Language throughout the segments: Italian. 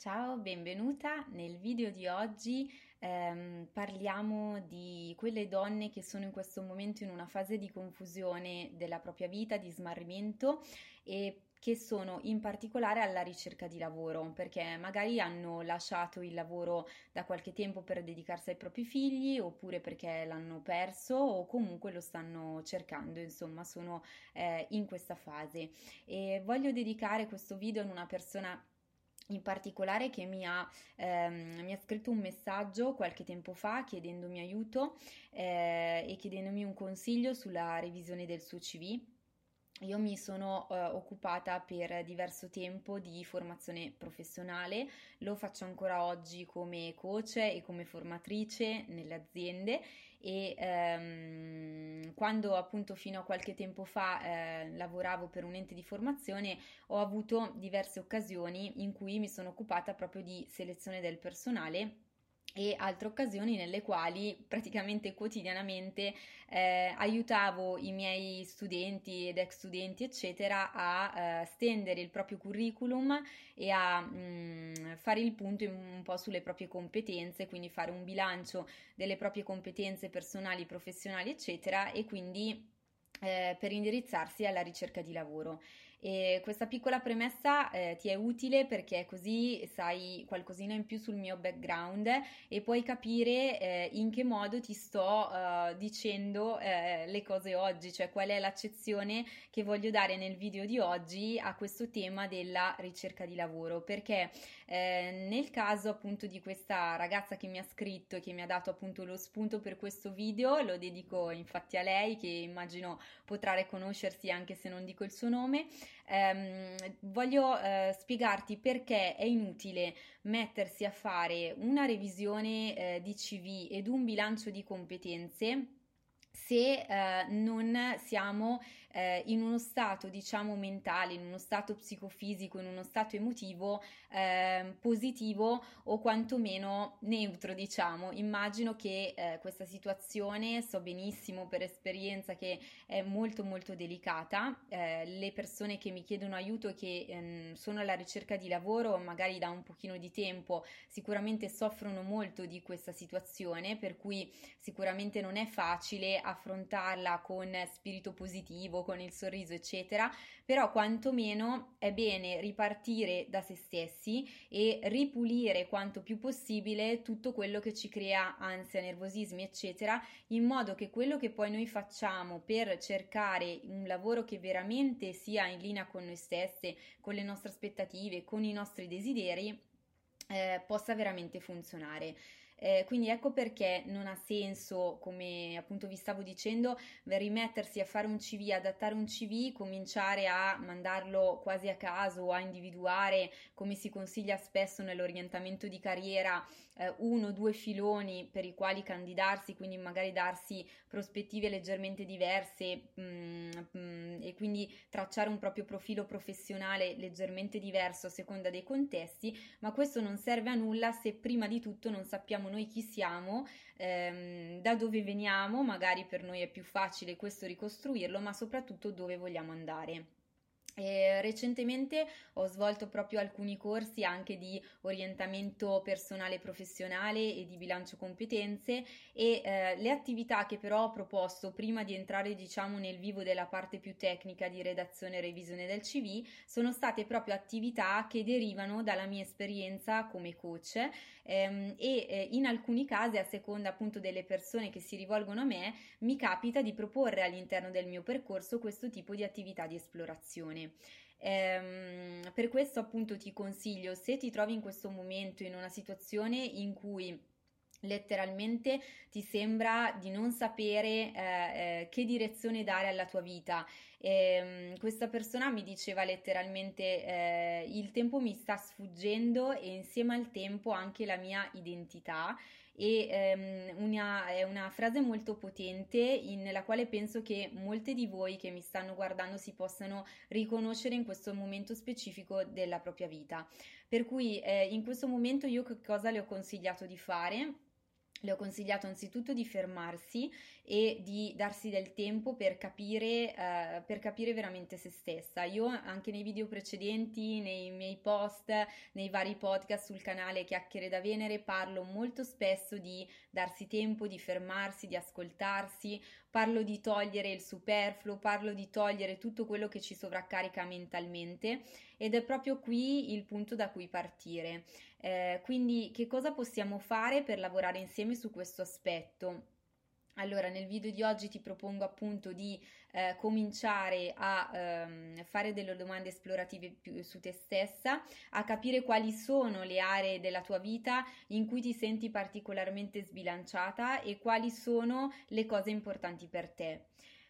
Ciao, benvenuta. Nel video di oggi ehm, parliamo di quelle donne che sono in questo momento in una fase di confusione della propria vita, di smarrimento e che sono in particolare alla ricerca di lavoro, perché magari hanno lasciato il lavoro da qualche tempo per dedicarsi ai propri figli, oppure perché l'hanno perso o comunque lo stanno cercando, insomma, sono eh, in questa fase. E voglio dedicare questo video a una persona in particolare che mi ha, ehm, mi ha, scritto un messaggio qualche tempo fa chiedendomi aiuto eh, e chiedendomi un consiglio sulla revisione del suo CV io mi sono uh, occupata per diverso tempo di formazione professionale, lo faccio ancora oggi come coach e come formatrice nelle aziende e um, quando appunto fino a qualche tempo fa eh, lavoravo per un ente di formazione ho avuto diverse occasioni in cui mi sono occupata proprio di selezione del personale e altre occasioni nelle quali praticamente quotidianamente eh, aiutavo i miei studenti ed ex studenti eccetera a eh, stendere il proprio curriculum e a mh, mm, fare il punto un po' sulle proprie competenze, quindi fare un bilancio delle proprie competenze personali, professionali eccetera e quindi eh, per indirizzarsi alla ricerca di lavoro. E questa piccola premessa eh, ti è utile perché così sai qualcosina in più sul mio background e puoi capire eh, in che modo ti sto uh, dicendo eh, le cose oggi, cioè qual è l'accezione che voglio dare nel video di oggi a questo tema della ricerca di lavoro. Perché eh, nel caso appunto di questa ragazza che mi ha scritto e che mi ha dato appunto lo spunto per questo video, lo dedico infatti a lei che immagino potrà riconoscersi anche se non dico il suo nome ehm, voglio eh, spiegarti perché è inutile mettersi a fare una revisione eh, di CV ed un bilancio di competenze se eh, non siamo eh, in uno stato, diciamo, mentale, in uno stato psicofisico, in uno stato emotivo eh, positivo o quantomeno neutro, diciamo. Immagino che eh, questa situazione, so benissimo per esperienza che è molto molto delicata. Eh, le persone che mi chiedono aiuto e che ehm, sono alla ricerca di lavoro, magari da un pochino di tempo, sicuramente soffrono molto di questa situazione, per cui sicuramente non è facile affrontarla con spirito positivo, con il sorriso, eccetera, però quantomeno è bene ripartire da se stessi e ripulire quanto più possibile tutto quello che ci crea ansia, nervosismi, eccetera, in modo che quello che poi noi facciamo per cercare un lavoro che veramente sia in linea con noi stesse, con le nostre aspettative, con i nostri desideri, eh, possa veramente funzionare. Eh, quindi ecco perché non ha senso, come appunto vi stavo dicendo, rimettersi a fare un CV, adattare un CV, cominciare a mandarlo quasi a caso, a individuare, come si consiglia spesso nell'orientamento di carriera, eh, uno o due filoni per i quali candidarsi, quindi magari darsi prospettive leggermente diverse mm, mm, e quindi tracciare un proprio profilo professionale leggermente diverso a seconda dei contesti, ma questo non serve a nulla se prima di tutto non sappiamo noi chi siamo, ehm, da dove veniamo, magari per noi è più facile questo ricostruirlo, ma soprattutto dove vogliamo andare. E recentemente ho svolto proprio alcuni corsi anche di orientamento personale e professionale e di bilancio competenze e eh, le attività che però ho proposto prima di entrare diciamo nel vivo della parte più tecnica di redazione e revisione del CV sono state proprio attività che derivano dalla mia esperienza come coach ehm, e eh, in alcuni casi a seconda appunto delle persone che si rivolgono a me mi capita di proporre all'interno del mio percorso questo tipo di attività di esplorazione. Ehm, per questo appunto ti consiglio, se ti trovi in questo momento in una situazione in cui letteralmente ti sembra di non sapere eh, eh, che direzione dare alla tua vita. E, ehm, questa persona mi diceva letteralmente eh, il tempo mi sta sfuggendo e insieme al tempo anche la mia identità e ehm, una, è una frase molto potente nella quale penso che molte di voi che mi stanno guardando si possano riconoscere in questo momento specifico della propria vita. Per cui eh, in questo momento io che cosa le ho consigliato di fare? Le ho consigliato anzitutto di fermarsi e di darsi del tempo per capire, eh, per capire veramente se stessa. Io anche nei video precedenti, nei miei post, nei vari podcast sul canale Chiacchiere da Venere parlo molto spesso di darsi tempo, di fermarsi, di ascoltarsi, parlo di togliere il superfluo, parlo di togliere tutto quello che ci sovraccarica mentalmente ed è proprio qui il punto da cui partire. Eh, quindi che cosa possiamo fare per lavorare insieme su questo aspetto? Allora, nel video di oggi ti propongo appunto di eh, cominciare a ehm, fare delle domande esplorative più su te stessa, a capire quali sono le aree della tua vita in cui ti senti particolarmente sbilanciata e quali sono le cose importanti per te.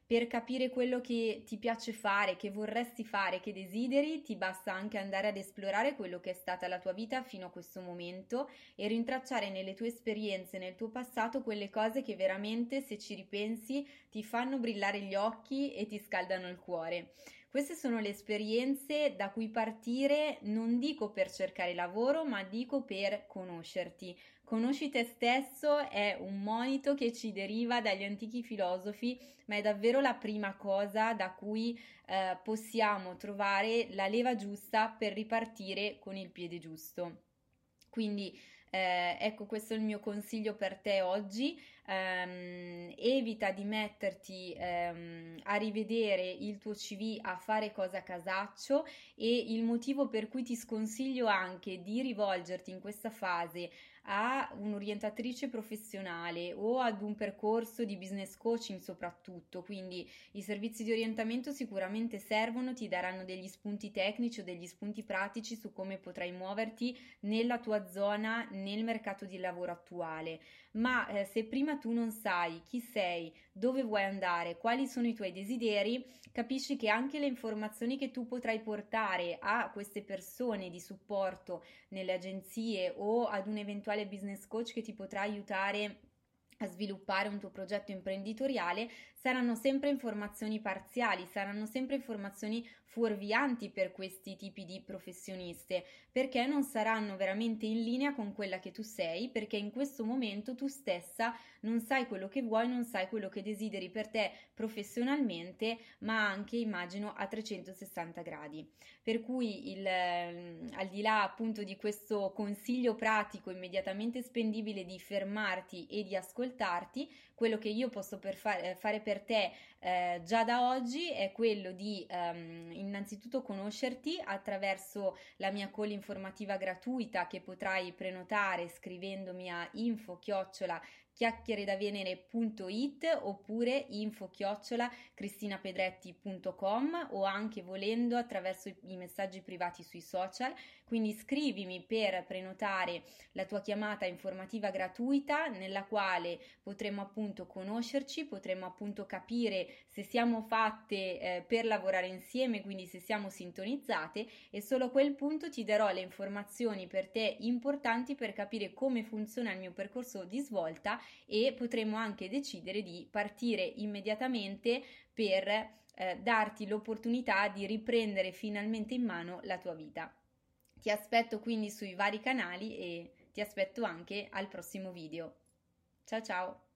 Per capire quello che ti piace fare, che vorresti fare, che desideri, ti basta anche andare ad esplorare quello che è stata la tua vita fino a questo momento e rintracciare nelle tue esperienze, nel tuo passato, quelle cose che veramente, se ci ripensi, ti fanno brillare gli occhi e ti scaldano il cuore. Queste sono le esperienze da cui partire, non dico per cercare lavoro, ma dico per conoscerti, Conosci te stesso è un monito che ci deriva dagli antichi filosofi, ma è davvero la prima cosa da cui eh, possiamo trovare la leva giusta per ripartire con il piede giusto. Quindi eh, ecco questo è il mio consiglio per te oggi. Um, evita di metterti um, a rivedere il tuo CV a fare cosa casaccio e il motivo per cui ti sconsiglio anche di rivolgerti in questa fase a un'orientatrice professionale o ad un percorso di business coaching soprattutto, quindi i servizi di orientamento sicuramente servono, ti daranno degli spunti tecnici o degli spunti pratici su come potrai muoverti nella tua zona nel mercato di lavoro attuale, ma eh, se prima tu non sai chi sei, dove vuoi andare, quali sono i tuoi desideri, capisci che anche le informazioni che tu potrai portare a queste persone di supporto nelle agenzie o ad un eventuale business coach che ti potrà aiutare a sviluppare un tuo progetto imprenditoriale saranno sempre informazioni parziali, saranno sempre informazioni fuorvianti per questi tipi di professioniste, perché non saranno veramente in linea con quella che tu sei, perché in questo momento tu stessa non sai quello che vuoi, non sai quello che desideri per te professionalmente, ma anche immagino a 360 gradi. Per cui il, ehm, al di là appunto di questo consiglio pratico immediatamente spendibile di fermarti e di ascoltarti, quello che io posso per fa- eh, fare per te eh, già da oggi è quello di ehm, innanzitutto conoscerti attraverso la mia call informativa gratuita che potrai prenotare scrivendomi a info chiocciola chiacchieredavenere.it oppure info chiocciola cristinapedretti.com o anche volendo attraverso i messaggi privati sui social. Quindi scrivimi per prenotare la tua chiamata informativa gratuita nella quale potremo appunto conoscerci, potremo appunto capire se siamo fatte eh, per lavorare insieme, quindi se siamo sintonizzate e solo a quel punto ti darò le informazioni per te importanti per capire come funziona il mio percorso di svolta e potremo anche decidere di partire immediatamente per eh, darti l'opportunità di riprendere finalmente in mano la tua vita. Ti aspetto quindi sui vari canali e ti aspetto anche al prossimo video. Ciao ciao!